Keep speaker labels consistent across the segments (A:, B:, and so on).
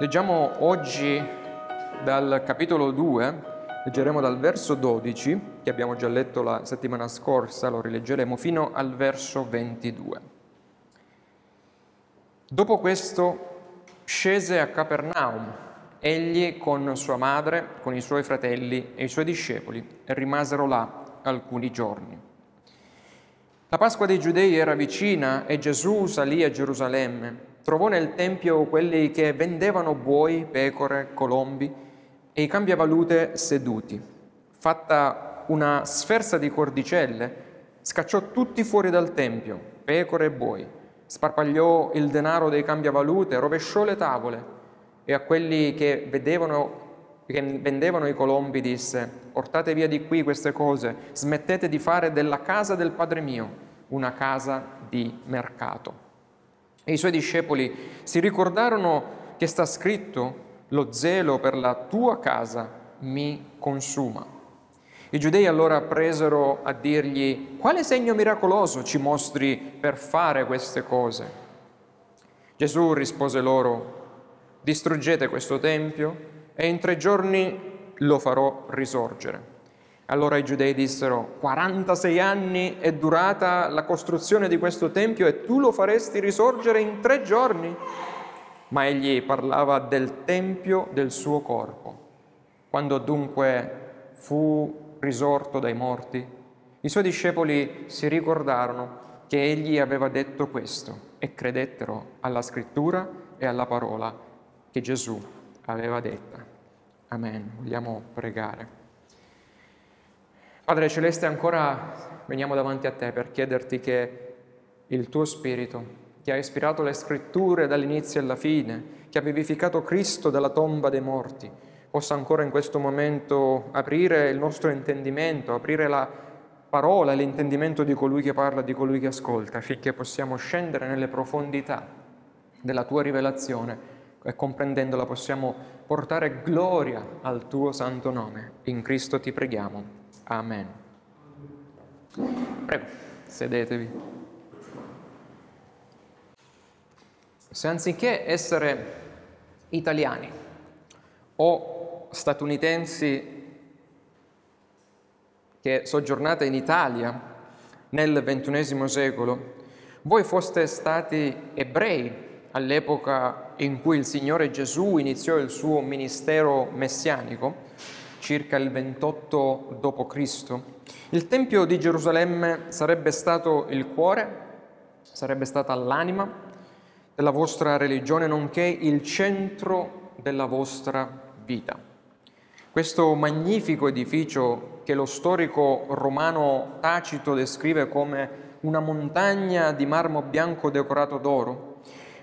A: Leggiamo oggi dal capitolo 2, leggeremo dal verso 12, che abbiamo già letto la settimana scorsa, lo rileggeremo fino al verso 22. Dopo questo scese a Capernaum, egli con sua madre, con i suoi fratelli e i suoi discepoli, e rimasero là alcuni giorni. La Pasqua dei Giudei era vicina e Gesù salì a Gerusalemme trovò nel Tempio quelli che vendevano buoi, pecore, colombi e i cambiavalute seduti. Fatta una sferza di cordicelle, scacciò tutti fuori dal Tempio, pecore e buoi, sparpagliò il denaro dei cambiavalute, rovesciò le tavole e a quelli che, vedevano, che vendevano i colombi disse, portate via di qui queste cose, smettete di fare della casa del Padre mio una casa di mercato. E i suoi discepoli si ricordarono che sta scritto, lo zelo per la tua casa mi consuma. I giudei allora presero a dirgli, quale segno miracoloso ci mostri per fare queste cose? Gesù rispose loro, distruggete questo tempio e in tre giorni lo farò risorgere. Allora i giudei dissero, 46 anni è durata la costruzione di questo tempio e tu lo faresti risorgere in tre giorni? Ma egli parlava del tempio del suo corpo. Quando dunque fu risorto dai morti, i suoi discepoli si ricordarono che egli aveva detto questo e credettero alla scrittura e alla parola che Gesù aveva detta. Amen. Vogliamo pregare. Padre Celeste, ancora veniamo davanti a te per chiederti che il tuo Spirito, che ha ispirato le scritture dall'inizio alla fine, che ha vivificato Cristo dalla tomba dei morti, possa ancora in questo momento aprire il nostro intendimento, aprire la parola e l'intendimento di colui che parla, di colui che ascolta, affinché possiamo scendere nelle profondità della tua rivelazione e comprendendola possiamo portare gloria al tuo santo nome. In Cristo ti preghiamo. Amen. Prego, sedetevi. Se anziché essere italiani o statunitensi che soggiornate in Italia nel XXI secolo, voi foste stati ebrei all'epoca in cui il Signore Gesù iniziò il suo ministero messianico, circa il 28 d.C., il Tempio di Gerusalemme sarebbe stato il cuore, sarebbe stata l'anima della vostra religione, nonché il centro della vostra vita. Questo magnifico edificio che lo storico romano Tacito descrive come una montagna di marmo bianco decorato d'oro,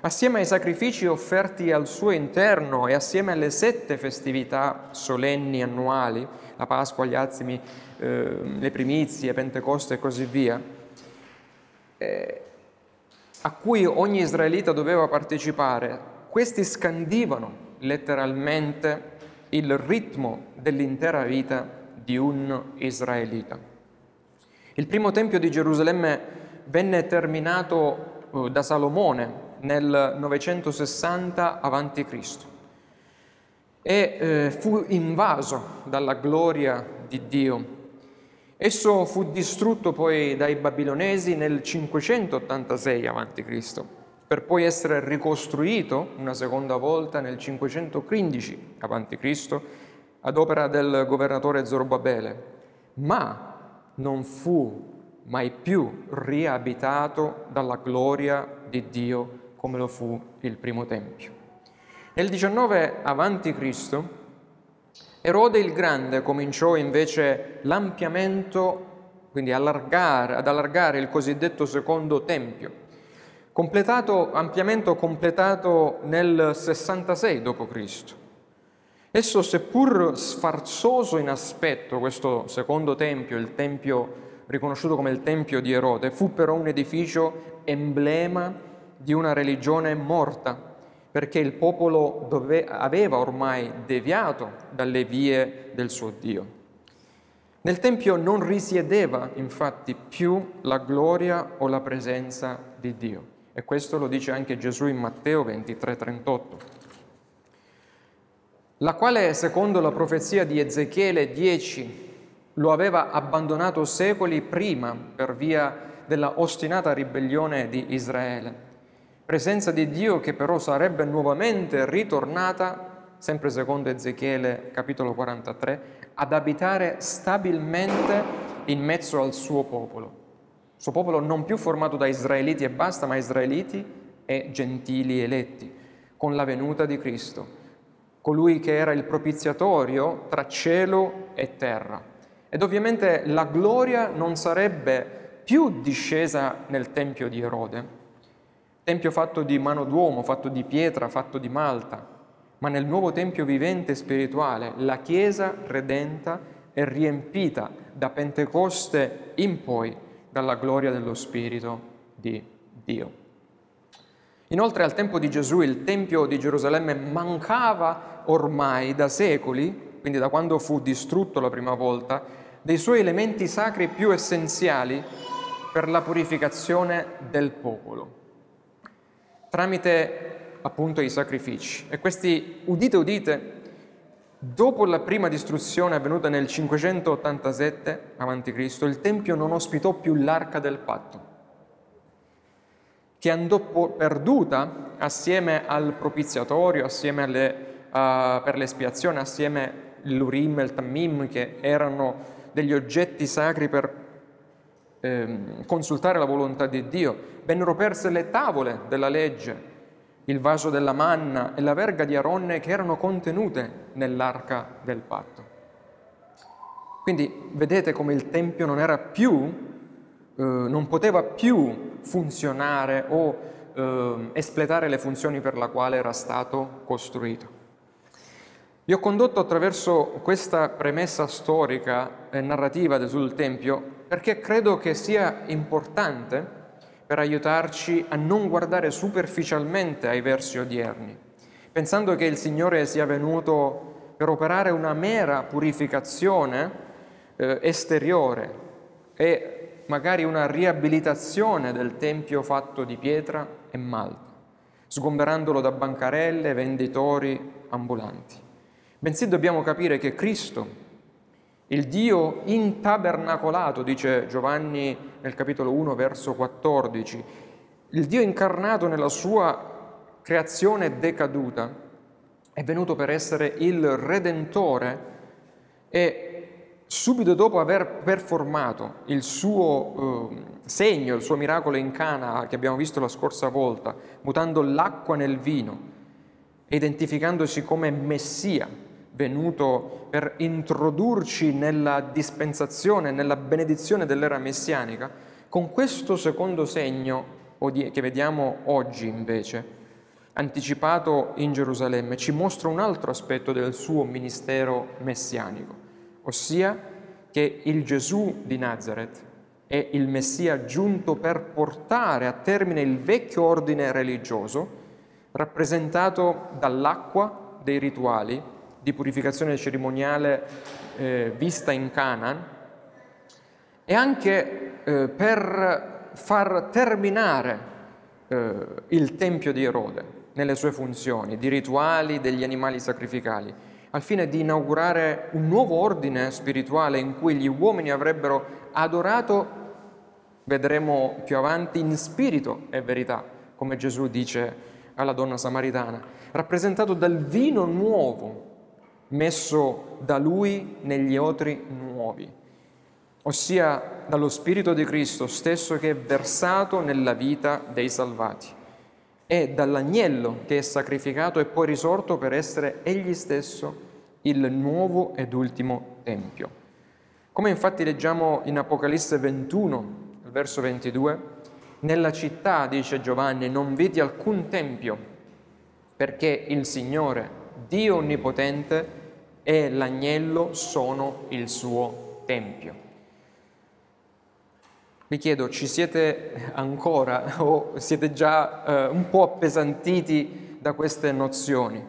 A: assieme ai sacrifici offerti al suo interno e assieme alle sette festività solenni annuali, la Pasqua, gli azimi, eh, le primizie, Pentecoste e così via, eh, a cui ogni israelita doveva partecipare, questi scandivano letteralmente il ritmo dell'intera vita di un israelita. Il primo tempio di Gerusalemme venne terminato eh, da Salomone nel 960 a.C. e eh, fu invaso dalla gloria di Dio. Esso fu distrutto poi dai babilonesi nel 586 a.C., per poi essere ricostruito una seconda volta nel 515 a.C. ad opera del governatore Zorobabele, ma non fu mai più riabitato dalla gloria di Dio come lo fu il primo Tempio. Nel 19 a.C. Erode il Grande cominciò invece l'ampliamento, quindi allargare, ad allargare il cosiddetto secondo Tempio, completato, ampliamento completato nel 66 d.C. Esso, seppur sfarzoso in aspetto, questo secondo tempio, il tempio riconosciuto come il tempio di Erode, fu però un edificio emblema di una religione morta, perché il popolo dove, aveva ormai deviato dalle vie del suo Dio. Nel Tempio non risiedeva infatti più la gloria o la presenza di Dio. E questo lo dice anche Gesù in Matteo 23, 38. la quale secondo la profezia di Ezechiele 10 lo aveva abbandonato secoli prima per via della ostinata ribellione di Israele. Presenza di Dio che però sarebbe nuovamente ritornata, sempre secondo Ezechiele capitolo 43, ad abitare stabilmente in mezzo al suo popolo. Il suo popolo non più formato da israeliti e basta, ma israeliti e gentili eletti, con la venuta di Cristo, colui che era il propiziatorio tra cielo e terra ed ovviamente la gloria non sarebbe più discesa nel tempio di Erode, tempio fatto di mano d'uomo, fatto di pietra, fatto di malta, ma nel nuovo tempio vivente e spirituale, la Chiesa redenta e riempita da Pentecoste in poi dalla gloria dello Spirito di Dio. Inoltre al tempo di Gesù il Tempio di Gerusalemme mancava ormai da secoli quindi da quando fu distrutto la prima volta, dei suoi elementi sacri più essenziali per la purificazione del popolo, tramite appunto i sacrifici. E questi, udite, udite, dopo la prima distruzione avvenuta nel 587 a.C., il Tempio non ospitò più l'arca del patto, che andò perduta assieme al propiziatorio, assieme alle, uh, per l'espiazione, assieme l'Urim e il Tammim, che erano degli oggetti sacri per eh, consultare la volontà di Dio. Vennero perse le tavole della legge, il vaso della manna e la verga di Aronne che erano contenute nell'arca del patto. Quindi vedete come il Tempio non era più, eh, non poteva più funzionare o eh, espletare le funzioni per la quale era stato costruito. Vi ho condotto attraverso questa premessa storica e narrativa sul Tempio perché credo che sia importante per aiutarci a non guardare superficialmente ai versi odierni, pensando che il Signore sia venuto per operare una mera purificazione eh, esteriore e magari una riabilitazione del Tempio fatto di pietra e malta, sgomberandolo da bancarelle, venditori, ambulanti bensì dobbiamo capire che Cristo, il Dio intabernacolato, dice Giovanni nel capitolo 1, verso 14, il Dio incarnato nella sua creazione decaduta, è venuto per essere il Redentore e subito dopo aver performato il suo eh, segno, il suo miracolo in Cana che abbiamo visto la scorsa volta, mutando l'acqua nel vino, identificandosi come Messia, venuto per introdurci nella dispensazione, nella benedizione dell'era messianica, con questo secondo segno che vediamo oggi invece, anticipato in Gerusalemme, ci mostra un altro aspetto del suo ministero messianico, ossia che il Gesù di Nazareth è il Messia giunto per portare a termine il vecchio ordine religioso, rappresentato dall'acqua dei rituali di purificazione cerimoniale eh, vista in Canaan e anche eh, per far terminare eh, il Tempio di Erode nelle sue funzioni di rituali degli animali sacrificali, al fine di inaugurare un nuovo ordine spirituale in cui gli uomini avrebbero adorato, vedremo più avanti, in spirito e verità, come Gesù dice alla donna samaritana, rappresentato dal vino nuovo messo da Lui negli otri nuovi, ossia dallo Spirito di Cristo stesso che è versato nella vita dei salvati e dall'agnello che è sacrificato e poi risorto per essere egli stesso il nuovo ed ultimo Tempio. Come infatti leggiamo in Apocalisse 21, verso 22, nella città, dice Giovanni, non vedi alcun Tempio, perché il Signore, Dio Onnipotente e l'agnello sono il suo tempio. Vi chiedo, ci siete ancora o siete già eh, un po' appesantiti da queste nozioni?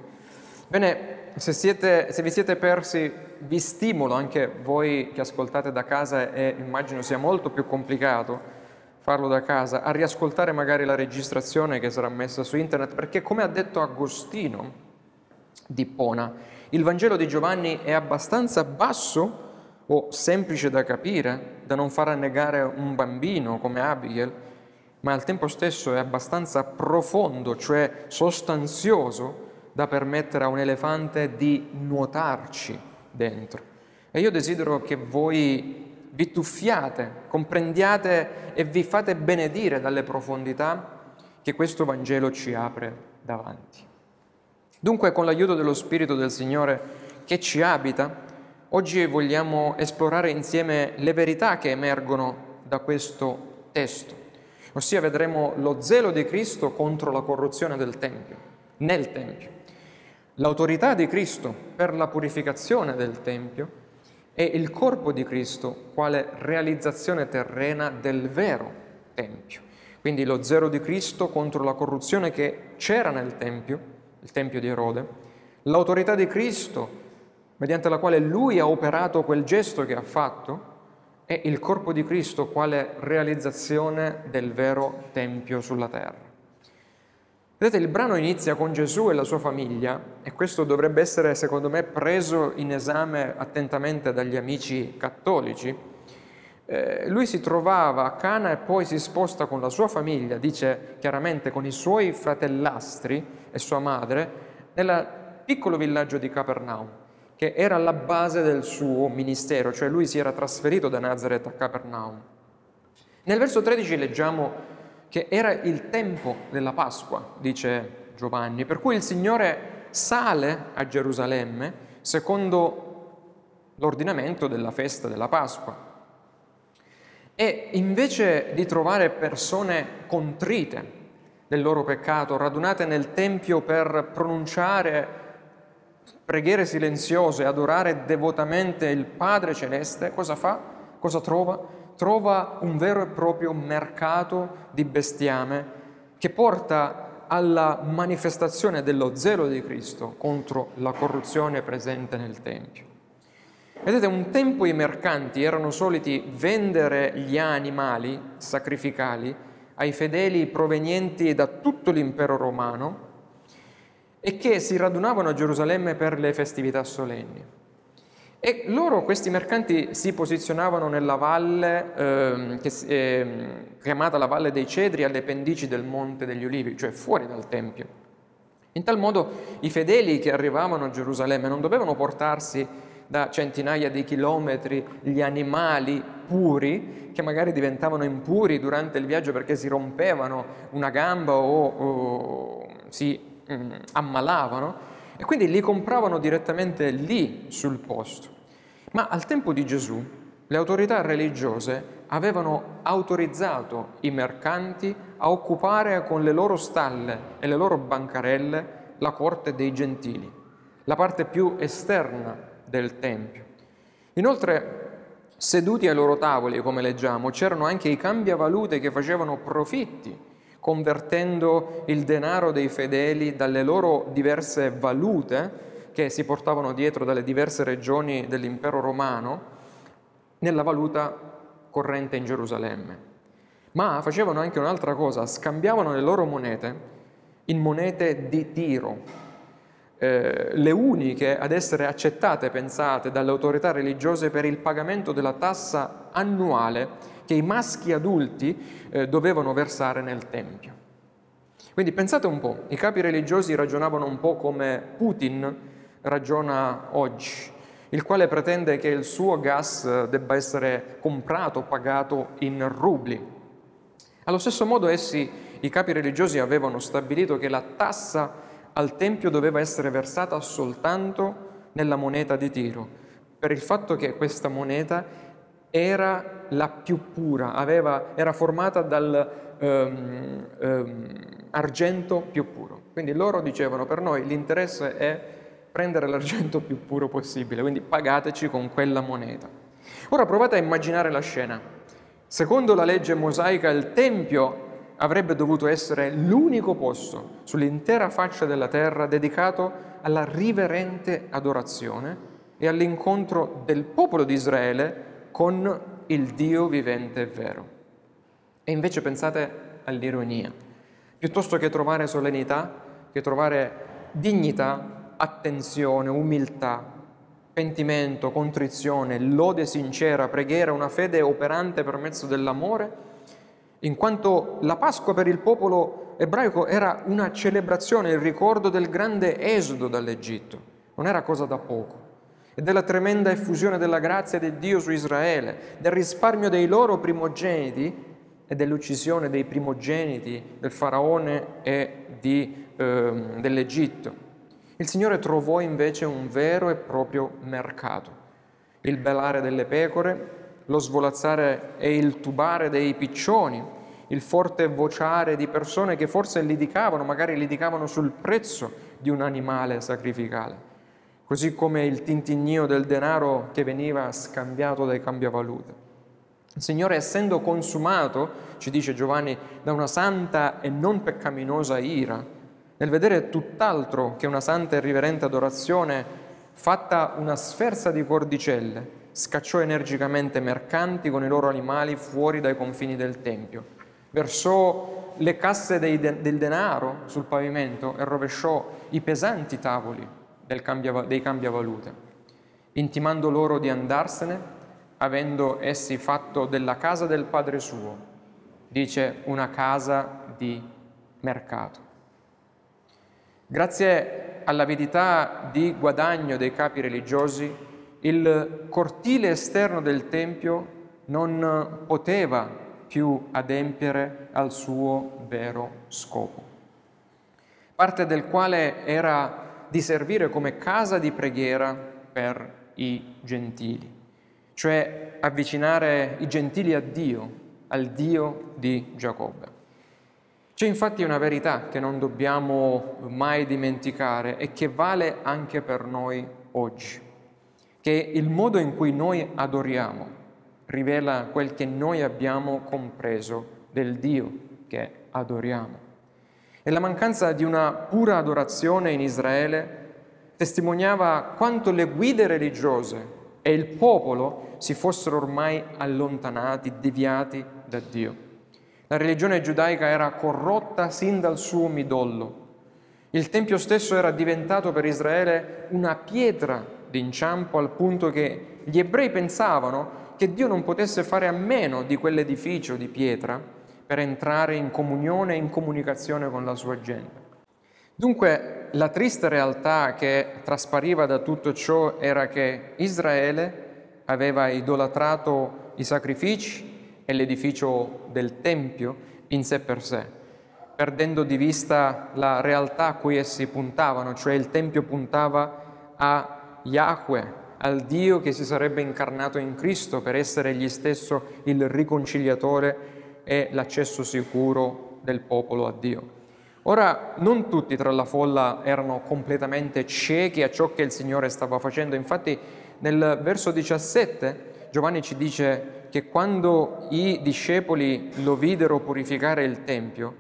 A: Bene, se, siete, se vi siete persi, vi stimolo anche voi che ascoltate da casa e immagino sia molto più complicato farlo da casa, a riascoltare magari la registrazione che sarà messa su internet, perché come ha detto Agostino, di Pona. Il Vangelo di Giovanni è abbastanza basso o semplice da capire, da non far annegare un bambino come Abigail, ma al tempo stesso è abbastanza profondo, cioè sostanzioso, da permettere a un elefante di nuotarci dentro. E io desidero che voi vi tuffiate, comprendiate e vi fate benedire dalle profondità che questo Vangelo ci apre davanti. Dunque, con l'aiuto dello Spirito del Signore che ci abita, oggi vogliamo esplorare insieme le verità che emergono da questo testo, ossia vedremo lo zelo di Cristo contro la corruzione del Tempio, nel Tempio, l'autorità di Cristo per la purificazione del Tempio e il corpo di Cristo quale realizzazione terrena del vero Tempio. Quindi lo zelo di Cristo contro la corruzione che c'era nel Tempio, il Tempio di Erode, l'autorità di Cristo mediante la quale lui ha operato quel gesto che ha fatto, è il corpo di Cristo quale realizzazione del vero Tempio sulla terra. Vedete, il brano inizia con Gesù e la sua famiglia e questo dovrebbe essere, secondo me, preso in esame attentamente dagli amici cattolici. Eh, lui si trovava a Cana e poi si sposta con la sua famiglia, dice chiaramente con i suoi fratellastri e sua madre, nel piccolo villaggio di Capernaum, che era la base del suo ministero, cioè lui si era trasferito da Nazareth a Capernaum. Nel verso 13 leggiamo che era il tempo della Pasqua, dice Giovanni, per cui il Signore sale a Gerusalemme secondo l'ordinamento della festa della Pasqua. E invece di trovare persone contrite del loro peccato, radunate nel Tempio per pronunciare preghiere silenziose, adorare devotamente il Padre Celeste, cosa fa? Cosa trova? trova un vero e proprio mercato di bestiame che porta alla manifestazione dello zelo di Cristo contro la corruzione presente nel Tempio. Vedete, un tempo i mercanti erano soliti vendere gli animali sacrificali ai fedeli provenienti da tutto l'impero romano e che si radunavano a Gerusalemme per le festività solenni. E loro, questi mercanti, si posizionavano nella valle eh, che, eh, chiamata la Valle dei Cedri alle pendici del Monte degli Ulivi, cioè fuori dal Tempio. In tal modo i fedeli che arrivavano a Gerusalemme non dovevano portarsi da centinaia di chilometri gli animali puri, che magari diventavano impuri durante il viaggio perché si rompevano una gamba o, o si mm, ammalavano, e quindi li compravano direttamente lì sul posto. Ma al tempo di Gesù le autorità religiose avevano autorizzato i mercanti a occupare con le loro stalle e le loro bancarelle la corte dei gentili, la parte più esterna del Tempio. Inoltre, seduti ai loro tavoli, come leggiamo, c'erano anche i cambiavalute che facevano profitti convertendo il denaro dei fedeli dalle loro diverse valute che si portavano dietro dalle diverse regioni dell'impero romano nella valuta corrente in Gerusalemme. Ma facevano anche un'altra cosa, scambiavano le loro monete in monete di Tiro, eh, le uniche ad essere accettate, pensate, dalle autorità religiose per il pagamento della tassa annuale che i maschi adulti eh, dovevano versare nel Tempio. Quindi pensate un po', i capi religiosi ragionavano un po' come Putin ragiona oggi, il quale pretende che il suo gas eh, debba essere comprato, pagato in rubli. Allo stesso modo essi, i capi religiosi, avevano stabilito che la tassa al Tempio doveva essere versata soltanto nella moneta di Tiro, per il fatto che questa moneta era la più pura, aveva, era formata dal um, um, argento più puro. Quindi loro dicevano per noi l'interesse è prendere l'argento più puro possibile, quindi pagateci con quella moneta. Ora provate a immaginare la scena. Secondo la legge mosaica il Tempio avrebbe dovuto essere l'unico posto sull'intera faccia della terra dedicato alla riverente adorazione e all'incontro del popolo di Israele con il Dio vivente e vero. E invece pensate all'ironia. Piuttosto che trovare solennità, che trovare dignità attenzione, umiltà, pentimento, contrizione, lode sincera, preghiera, una fede operante per mezzo dell'amore, in quanto la Pasqua per il popolo ebraico era una celebrazione, il ricordo del grande esodo dall'Egitto, non era cosa da poco e della tremenda effusione della grazia di Dio su Israele, del risparmio dei loro primogeniti e dell'uccisione dei primogeniti del faraone e di, eh, dell'Egitto. Il Signore trovò invece un vero e proprio mercato, il belare delle pecore, lo svolazzare e il tubare dei piccioni, il forte vociare di persone che forse litigavano, magari litigavano sul prezzo di un animale sacrificale così come il tintinnio del denaro che veniva scambiato dai cambiavalute. Il Signore, essendo consumato, ci dice Giovanni, da una santa e non peccaminosa ira, nel vedere tutt'altro che una santa e riverente adorazione, fatta una sferza di cordicelle, scacciò energicamente mercanti con i loro animali fuori dai confini del Tempio, versò le casse de- del denaro sul pavimento e rovesciò i pesanti tavoli cambia, dei cambiavalute, intimando loro di andarsene, avendo essi fatto della casa del Padre suo, dice una casa di mercato. Grazie all'avidità di guadagno dei capi religiosi, il cortile esterno del Tempio non poteva più adempiere al suo vero scopo, parte del quale era di servire come casa di preghiera per i gentili, cioè avvicinare i gentili a Dio, al Dio di Giacobbe. C'è infatti una verità che non dobbiamo mai dimenticare e che vale anche per noi oggi, che il modo in cui noi adoriamo rivela quel che noi abbiamo compreso del Dio che adoriamo. E la mancanza di una pura adorazione in Israele testimoniava quanto le guide religiose e il popolo si fossero ormai allontanati, deviati da Dio. La religione giudaica era corrotta sin dal suo midollo. Il Tempio stesso era diventato per Israele una pietra d'inciampo al punto che gli ebrei pensavano che Dio non potesse fare a meno di quell'edificio di pietra per entrare in comunione e in comunicazione con la sua gente. Dunque la triste realtà che traspariva da tutto ciò era che Israele aveva idolatrato i sacrifici e l'edificio del Tempio in sé per sé, perdendo di vista la realtà a cui essi puntavano, cioè il Tempio puntava a Yahweh, al Dio che si sarebbe incarnato in Cristo per essere egli stesso il riconciliatore e l'accesso sicuro del popolo a Dio. Ora, non tutti tra la folla erano completamente ciechi a ciò che il Signore stava facendo, infatti nel verso 17 Giovanni ci dice che quando i discepoli lo videro purificare il Tempio,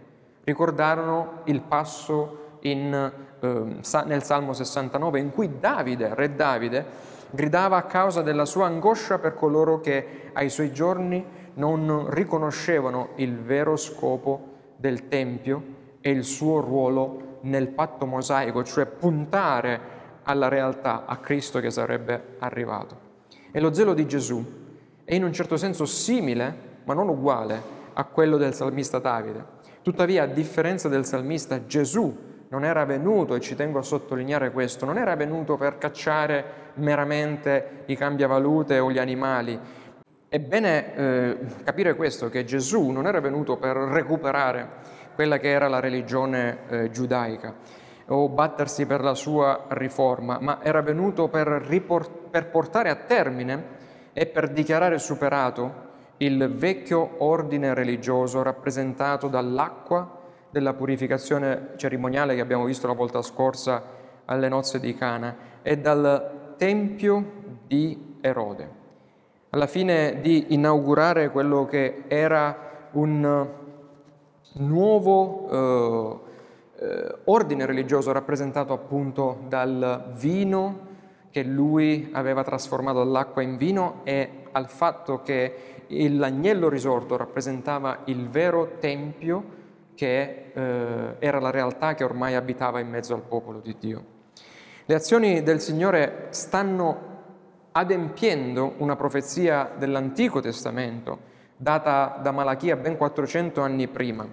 A: ricordarono il passo in, nel Salmo 69 in cui Davide, re Davide, gridava a causa della sua angoscia per coloro che ai suoi giorni non riconoscevano il vero scopo del Tempio e il suo ruolo nel patto mosaico, cioè puntare alla realtà, a Cristo che sarebbe arrivato. E lo zelo di Gesù è in un certo senso simile, ma non uguale, a quello del salmista Davide. Tuttavia, a differenza del salmista, Gesù non era venuto, e ci tengo a sottolineare questo, non era venuto per cacciare meramente i cambiavalute o gli animali, è bene eh, capire questo, che Gesù non era venuto per recuperare quella che era la religione eh, giudaica o battersi per la sua riforma, ma era venuto per, riport- per portare a termine e per dichiarare superato il vecchio ordine religioso rappresentato dall'acqua della purificazione cerimoniale che abbiamo visto la volta scorsa alle nozze di Cana e dal tempio di Erode. Alla fine di inaugurare quello che era un nuovo eh, eh, ordine religioso rappresentato appunto dal vino che lui aveva trasformato dall'acqua in vino e al fatto che l'agnello risorto rappresentava il vero tempio che eh, era la realtà che ormai abitava in mezzo al popolo di Dio. Le azioni del Signore stanno adempiendo una profezia dell'Antico Testamento, data da Malachia ben 400 anni prima.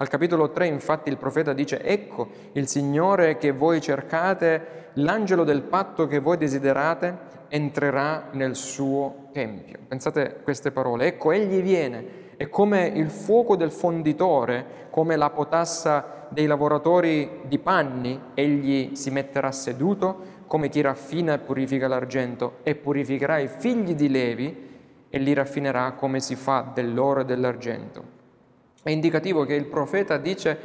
A: Al capitolo 3 infatti il profeta dice, ecco il Signore che voi cercate, l'angelo del patto che voi desiderate, entrerà nel suo tempio. Pensate queste parole, ecco egli viene, è come il fuoco del fonditore, come la potassa dei lavoratori di panni, egli si metterà seduto come chi raffina e purifica l'argento, e purificherà i figli di Levi e li raffinerà come si fa dell'oro e dell'argento. È indicativo che il profeta dice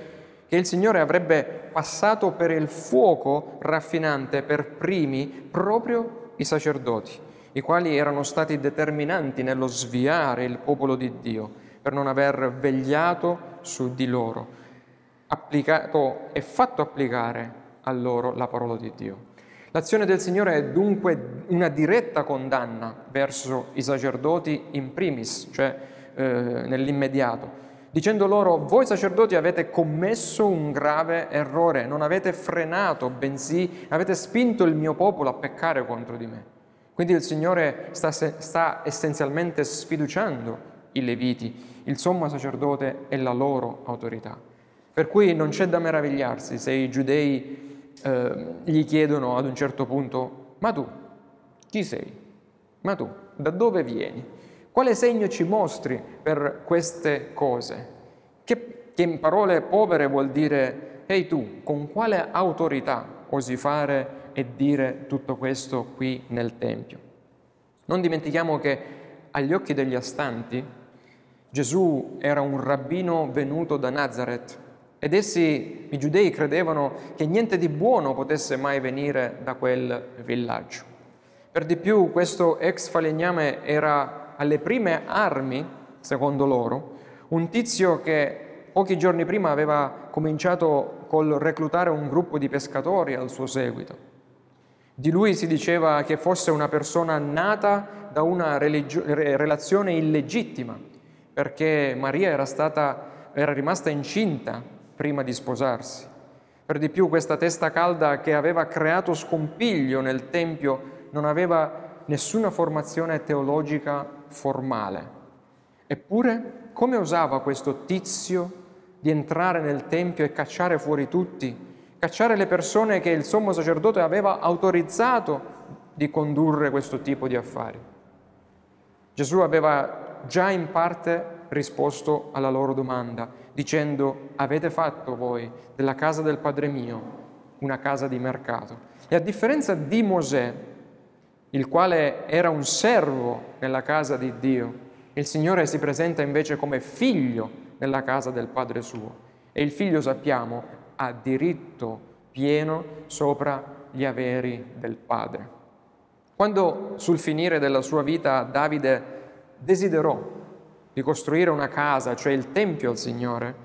A: che il Signore avrebbe passato per il fuoco raffinante per primi proprio i sacerdoti, i quali erano stati determinanti nello sviare il popolo di Dio, per non aver vegliato su di loro, applicato e fatto applicare a loro la parola di Dio. L'azione del Signore è dunque una diretta condanna verso i sacerdoti in primis, cioè eh, nell'immediato, dicendo loro, voi sacerdoti avete commesso un grave errore, non avete frenato, bensì avete spinto il mio popolo a peccare contro di me. Quindi il Signore sta, sta essenzialmente sfiduciando i Leviti, il sommo sacerdote e la loro autorità. Per cui non c'è da meravigliarsi se i giudei eh, gli chiedono ad un certo punto, ma tu chi sei? Ma tu da dove vieni? Quale segno ci mostri per queste cose? Che, che in parole povere vuol dire, ehi tu, con quale autorità osi fare e dire tutto questo qui nel Tempio? Non dimentichiamo che agli occhi degli astanti Gesù era un rabbino venuto da Nazareth, ed essi, i giudei, credevano che niente di buono potesse mai venire da quel villaggio. Per di più, questo ex falegname era alle prime armi, secondo loro, un tizio che pochi giorni prima aveva cominciato col reclutare un gruppo di pescatori al suo seguito. Di lui si diceva che fosse una persona nata da una religio- relazione illegittima, perché Maria era, stata, era rimasta incinta prima di sposarsi. Per di più questa testa calda che aveva creato scompiglio nel Tempio non aveva nessuna formazione teologica formale. Eppure, come osava questo tizio di entrare nel Tempio e cacciare fuori tutti, cacciare le persone che il sommo sacerdote aveva autorizzato di condurre questo tipo di affari? Gesù aveva già in parte risposto alla loro domanda, dicendo avete fatto voi della casa del Padre mio una casa di mercato. E a differenza di Mosè, il quale era un servo nella casa di Dio, il Signore si presenta invece come figlio nella casa del Padre suo. E il figlio, sappiamo, ha diritto pieno sopra gli averi del Padre. Quando sul finire della sua vita Davide desiderò di costruire una casa, cioè il Tempio al Signore,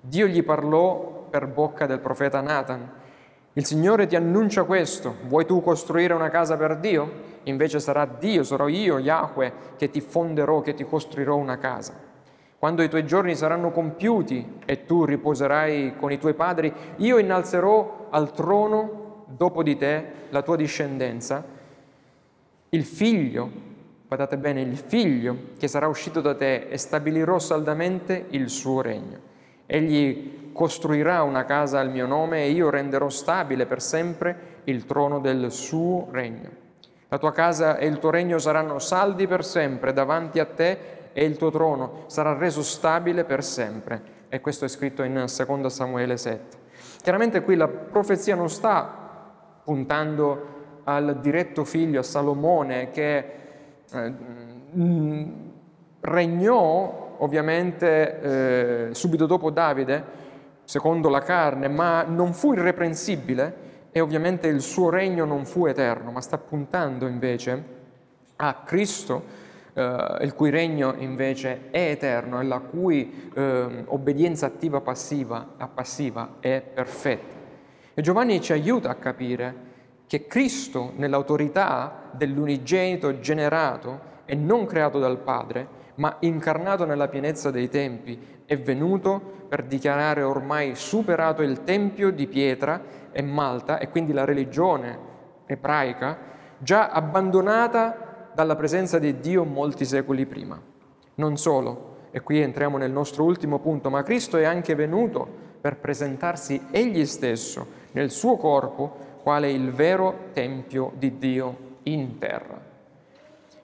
A: Dio gli parlò per bocca del profeta Nathan. Il Signore ti annuncia questo, vuoi tu costruire una casa per Dio? Invece sarà Dio, sarò io, Yahweh, che ti fonderò, che ti costruirò una casa. Quando i tuoi giorni saranno compiuti e tu riposerai con i tuoi padri, io innalzerò al trono dopo di te la tua discendenza, il figlio Guardate bene, il figlio che sarà uscito da te e stabilirò saldamente il suo regno. Egli costruirà una casa al mio nome e io renderò stabile per sempre il trono del suo regno. La tua casa e il tuo regno saranno saldi per sempre davanti a te e il tuo trono sarà reso stabile per sempre. E questo è scritto in 2 Samuele 7. Chiaramente qui la profezia non sta puntando al diretto figlio, a Salomone, che eh, mm, regnò ovviamente eh, subito dopo Davide, secondo la carne, ma non fu irreprensibile e ovviamente il suo regno non fu eterno, ma sta puntando invece a Cristo, eh, il cui regno invece è eterno e la cui eh, obbedienza attiva passiva, a passiva è perfetta. E Giovanni ci aiuta a capire che Cristo, nell'autorità dell'unigenito generato e non creato dal Padre, ma incarnato nella pienezza dei tempi, è venuto per dichiarare ormai superato il tempio di pietra e malta e quindi la religione ebraica, già abbandonata dalla presenza di Dio molti secoli prima. Non solo, e qui entriamo nel nostro ultimo punto, ma Cristo è anche venuto per presentarsi egli stesso nel suo corpo quale il vero Tempio di Dio in terra,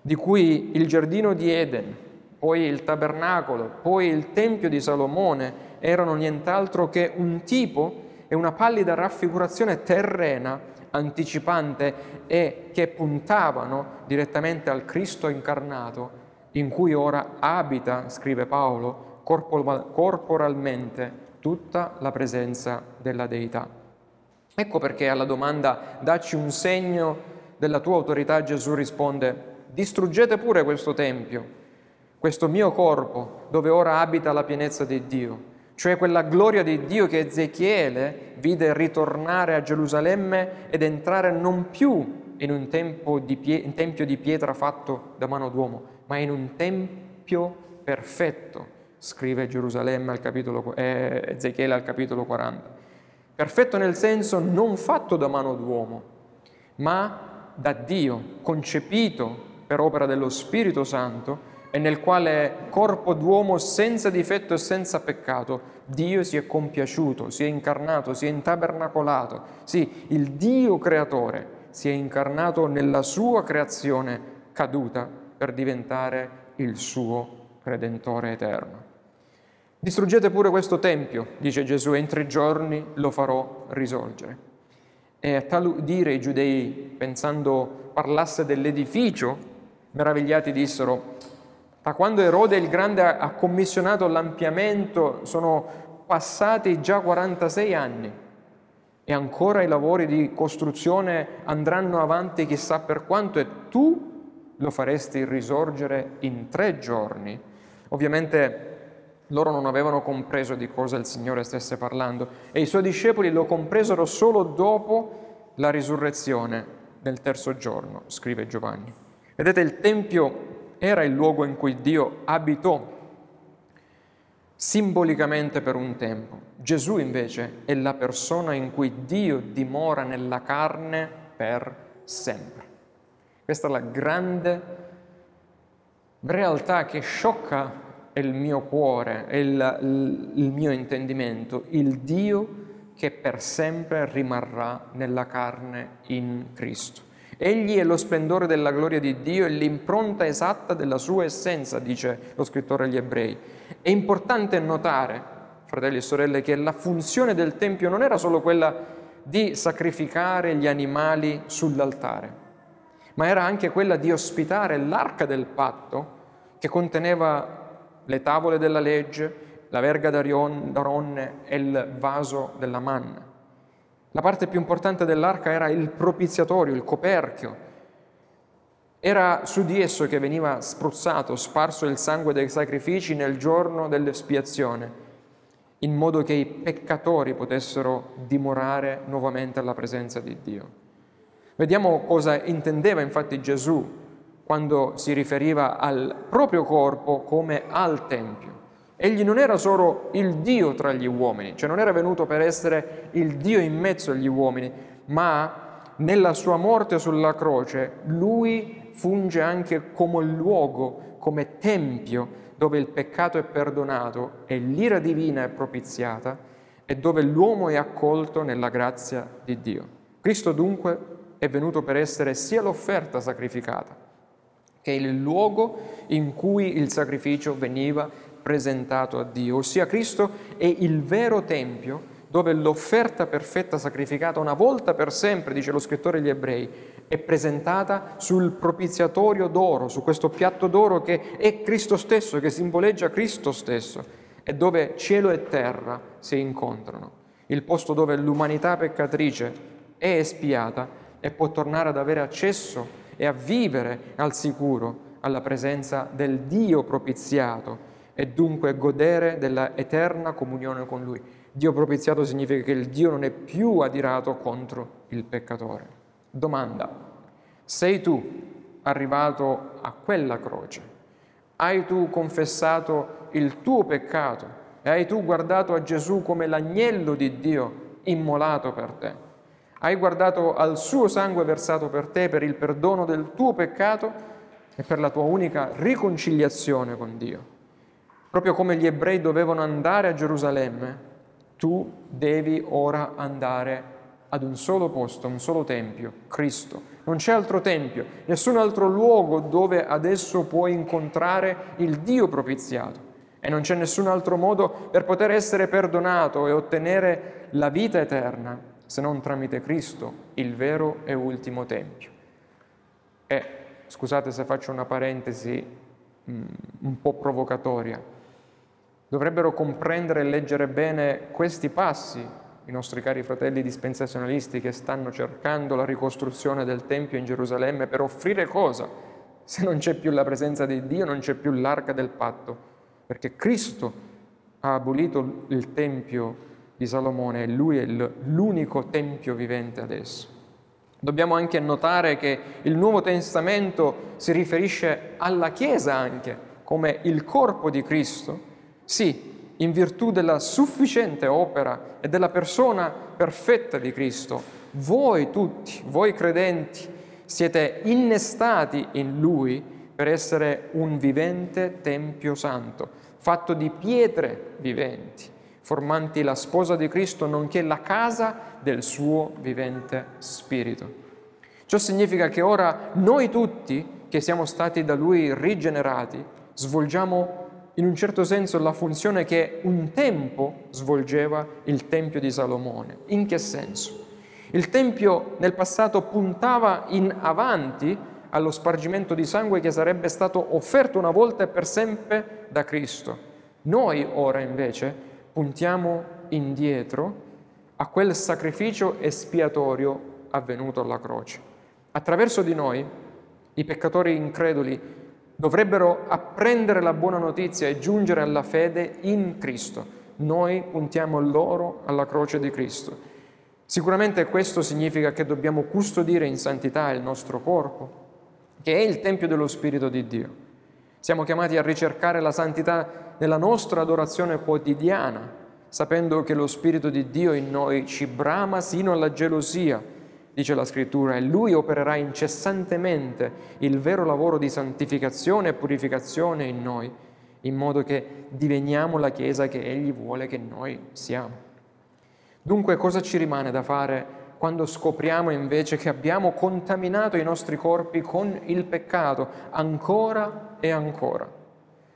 A: di cui il giardino di Eden, poi il tabernacolo, poi il Tempio di Salomone erano nient'altro che un tipo e una pallida raffigurazione terrena anticipante e che puntavano direttamente al Cristo incarnato in cui ora abita, scrive Paolo, corporalmente tutta la presenza della Deità. Ecco perché alla domanda dacci un segno della tua autorità Gesù risponde distruggete pure questo Tempio, questo mio corpo dove ora abita la pienezza di Dio, cioè quella gloria di Dio che Ezechiele vide ritornare a Gerusalemme ed entrare non più in un, di pie- un tempio di pietra fatto da mano d'uomo, ma in un tempio perfetto, scrive Gerusalemme al capitolo, eh, Ezechiele al capitolo 40. Perfetto nel senso non fatto da mano d'uomo, ma da Dio, concepito per opera dello Spirito Santo e nel quale corpo d'uomo senza difetto e senza peccato Dio si è compiaciuto, si è incarnato, si è intabernacolato. Sì, il Dio creatore si è incarnato nella sua creazione caduta per diventare il suo Redentore eterno. Distruggete pure questo Tempio, dice Gesù, e in tre giorni lo farò risorgere. E a tal udire i giudei, pensando parlasse dell'edificio, meravigliati dissero, da quando Erode il Grande ha commissionato l'ampliamento sono passati già 46 anni e ancora i lavori di costruzione andranno avanti chissà per quanto e tu lo faresti risorgere in tre giorni. Ovviamente loro non avevano compreso di cosa il Signore stesse parlando e i suoi discepoli lo compresero solo dopo la risurrezione del terzo giorno, scrive Giovanni. Vedete, il Tempio era il luogo in cui Dio abitò simbolicamente per un tempo. Gesù invece è la persona in cui Dio dimora nella carne per sempre. Questa è la grande realtà che sciocca il mio cuore il, il mio intendimento, il Dio che per sempre rimarrà nella carne in Cristo. Egli è lo splendore della gloria di Dio e l'impronta esatta della sua essenza, dice lo scrittore agli ebrei. È importante notare, fratelli e sorelle, che la funzione del Tempio non era solo quella di sacrificare gli animali sull'altare, ma era anche quella di ospitare l'arca del patto che conteneva le tavole della legge, la verga d'Aronne e il vaso della manna. La parte più importante dell'arca era il propiziatorio, il coperchio. Era su di esso che veniva spruzzato, sparso il sangue dei sacrifici nel giorno dell'espiazione, in modo che i peccatori potessero dimorare nuovamente alla presenza di Dio. Vediamo cosa intendeva infatti Gesù quando si riferiva al proprio corpo come al Tempio. Egli non era solo il Dio tra gli uomini, cioè non era venuto per essere il Dio in mezzo agli uomini, ma nella sua morte sulla croce lui funge anche come luogo, come tempio dove il peccato è perdonato e l'ira divina è propiziata e dove l'uomo è accolto nella grazia di Dio. Cristo dunque è venuto per essere sia l'offerta sacrificata, che il luogo in cui il sacrificio veniva presentato a Dio, ossia Cristo è il vero Tempio dove l'offerta perfetta sacrificata una volta per sempre, dice lo scrittore agli ebrei, è presentata sul propiziatorio d'oro, su questo piatto d'oro che è Cristo stesso, che simboleggia Cristo stesso, e dove cielo e terra si incontrano, il posto dove l'umanità peccatrice è espiata e può tornare ad avere accesso e a vivere al sicuro alla presenza del Dio propiziato e dunque godere della eterna comunione con Lui. Dio propiziato significa che il Dio non è più adirato contro il peccatore. Domanda, sei tu arrivato a quella croce? Hai tu confessato il tuo peccato e hai tu guardato a Gesù come l'agnello di Dio immolato per te? Hai guardato al suo sangue versato per te, per il perdono del tuo peccato e per la tua unica riconciliazione con Dio. Proprio come gli ebrei dovevano andare a Gerusalemme, tu devi ora andare ad un solo posto, un solo tempio, Cristo. Non c'è altro tempio, nessun altro luogo dove adesso puoi incontrare il Dio propiziato. E non c'è nessun altro modo per poter essere perdonato e ottenere la vita eterna se non tramite Cristo, il vero e ultimo Tempio. E scusate se faccio una parentesi mm, un po' provocatoria, dovrebbero comprendere e leggere bene questi passi i nostri cari fratelli dispensazionalisti che stanno cercando la ricostruzione del Tempio in Gerusalemme per offrire cosa? Se non c'è più la presenza di Dio, non c'è più l'arca del patto perché Cristo ha abolito il Tempio di Salomone e lui è l'unico Tempio vivente adesso. Dobbiamo anche notare che il Nuovo Testamento si riferisce alla Chiesa anche come il corpo di Cristo, sì, in virtù della sufficiente opera e della persona perfetta di Cristo. Voi tutti, voi credenti, siete innestati in Lui per essere un vivente Tempio Santo fatto di pietre viventi, formanti la sposa di Cristo, nonché la casa del suo vivente Spirito. Ciò significa che ora noi tutti, che siamo stati da Lui rigenerati, svolgiamo in un certo senso la funzione che un tempo svolgeva il Tempio di Salomone. In che senso? Il Tempio nel passato puntava in avanti allo spargimento di sangue che sarebbe stato offerto una volta e per sempre da Cristo. Noi ora invece puntiamo indietro a quel sacrificio espiatorio avvenuto alla croce. Attraverso di noi i peccatori increduli dovrebbero apprendere la buona notizia e giungere alla fede in Cristo. Noi puntiamo loro alla croce di Cristo. Sicuramente questo significa che dobbiamo custodire in santità il nostro corpo, che è il Tempio dello Spirito di Dio. Siamo chiamati a ricercare la santità nella nostra adorazione quotidiana, sapendo che lo Spirito di Dio in noi ci brama sino alla gelosia, dice la Scrittura, e Lui opererà incessantemente il vero lavoro di santificazione e purificazione in noi, in modo che diveniamo la Chiesa che Egli vuole che noi siamo. Dunque cosa ci rimane da fare quando scopriamo invece che abbiamo contaminato i nostri corpi con il peccato ancora e ancora.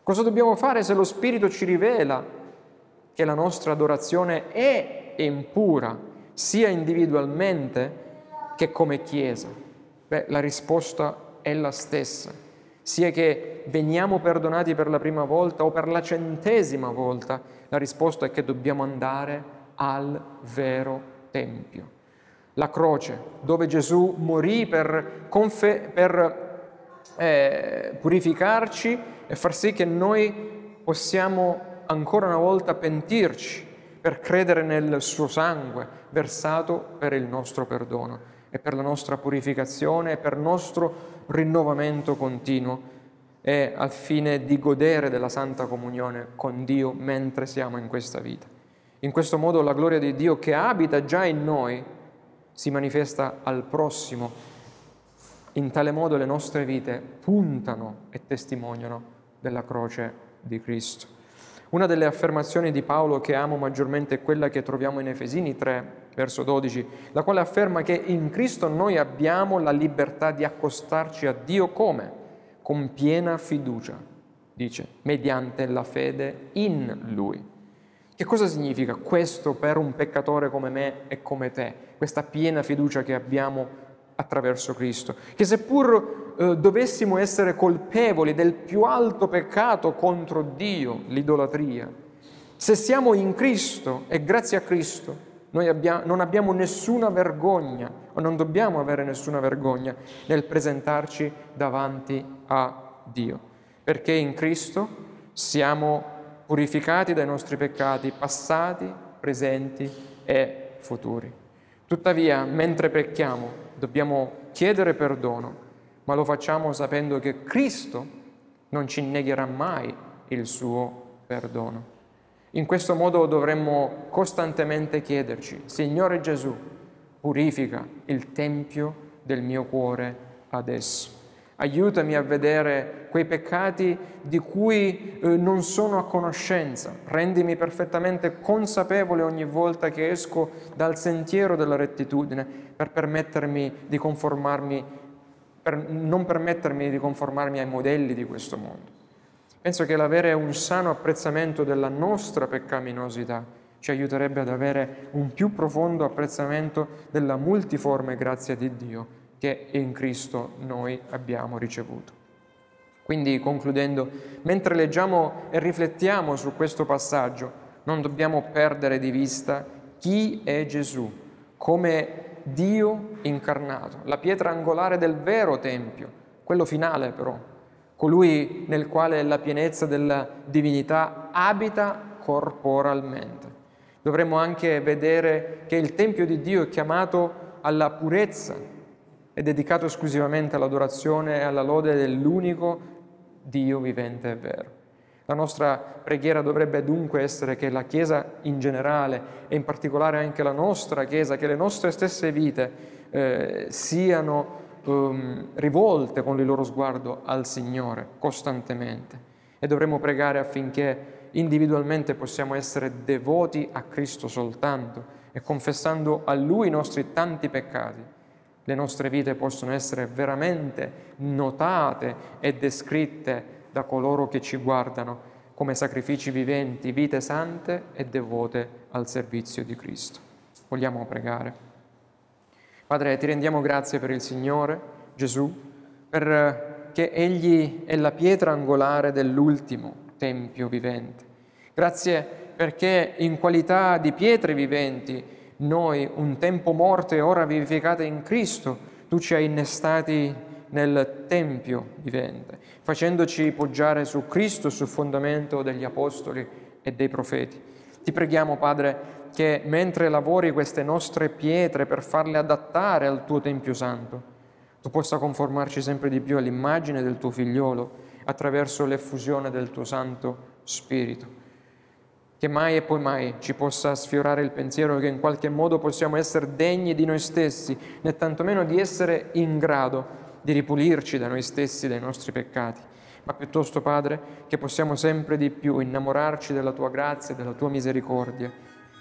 A: Cosa dobbiamo fare se lo Spirito ci rivela che la nostra adorazione è impura, sia individualmente che come Chiesa? Beh, la risposta è la stessa, sia che veniamo perdonati per la prima volta o per la centesima volta, la risposta è che dobbiamo andare al vero Tempio. La croce, dove Gesù morì per, confe- per eh, purificarci e far sì che noi possiamo ancora una volta pentirci per credere nel suo sangue versato per il nostro perdono e per la nostra purificazione e per il nostro rinnovamento continuo e al fine di godere della santa comunione con Dio mentre siamo in questa vita. In questo modo la gloria di Dio che abita già in noi si manifesta al prossimo. In tale modo le nostre vite puntano e testimoniano della croce di Cristo. Una delle affermazioni di Paolo che amo maggiormente è quella che troviamo in Efesini 3, verso 12, la quale afferma che in Cristo noi abbiamo la libertà di accostarci a Dio come? Con piena fiducia, dice, mediante la fede in Lui. Che cosa significa questo per un peccatore come me e come te? Questa piena fiducia che abbiamo attraverso Cristo. Che seppur eh, dovessimo essere colpevoli del più alto peccato contro Dio, l'idolatria, se siamo in Cristo e grazie a Cristo noi abbiamo, non abbiamo nessuna vergogna o non dobbiamo avere nessuna vergogna nel presentarci davanti a Dio, perché in Cristo siamo purificati dai nostri peccati passati, presenti e futuri. Tuttavia, mentre pecchiamo, dobbiamo chiedere perdono, ma lo facciamo sapendo che Cristo non ci negherà mai il suo perdono. In questo modo dovremmo costantemente chiederci, Signore Gesù, purifica il tempio del mio cuore adesso. Aiutami a vedere quei peccati di cui eh, non sono a conoscenza. Rendimi perfettamente consapevole ogni volta che esco dal sentiero della rettitudine per permettermi di conformarmi, per non permettermi di conformarmi ai modelli di questo mondo. Penso che l'avere un sano apprezzamento della nostra peccaminosità ci aiuterebbe ad avere un più profondo apprezzamento della multiforme grazia di Dio che in Cristo noi abbiamo ricevuto. Quindi concludendo, mentre leggiamo e riflettiamo su questo passaggio, non dobbiamo perdere di vista chi è Gesù come Dio incarnato, la pietra angolare del vero Tempio, quello finale però, colui nel quale la pienezza della divinità abita corporalmente. Dovremmo anche vedere che il Tempio di Dio è chiamato alla purezza è dedicato esclusivamente all'adorazione e alla lode dell'unico Dio vivente e vero. La nostra preghiera dovrebbe dunque essere che la Chiesa in generale e in particolare anche la nostra Chiesa, che le nostre stesse vite eh, siano um, rivolte con il loro sguardo al Signore costantemente. E dovremmo pregare affinché individualmente possiamo essere devoti a Cristo soltanto e confessando a Lui i nostri tanti peccati le nostre vite possono essere veramente notate e descritte da coloro che ci guardano come sacrifici viventi, vite sante e devote al servizio di Cristo. Vogliamo pregare. Padre, ti rendiamo grazie per il Signore Gesù, perché Egli è la pietra angolare dell'ultimo Tempio vivente. Grazie perché in qualità di pietre viventi noi, un tempo morte e ora vivificate in Cristo, tu ci hai innestati nel Tempio vivente, facendoci poggiare su Cristo, sul fondamento degli Apostoli e dei Profeti. Ti preghiamo, Padre, che mentre lavori queste nostre pietre per farle adattare al tuo Tempio Santo, tu possa conformarci sempre di più all'immagine del tuo figliolo attraverso l'effusione del tuo Santo Spirito. Che mai e poi mai ci possa sfiorare il pensiero che in qualche modo possiamo essere degni di noi stessi, né tantomeno di essere in grado di ripulirci da noi stessi, dai nostri peccati, ma piuttosto, Padre, che possiamo sempre di più innamorarci della Tua grazia della Tua misericordia,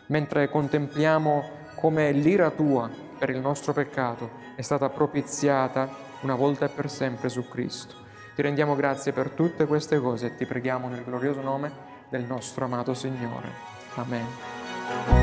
A: mentre contempliamo come l'ira Tua per il nostro peccato è stata propiziata una volta e per sempre su Cristo. Ti rendiamo grazie per tutte queste cose e ti preghiamo nel glorioso nome del nostro amato Signore. Amen.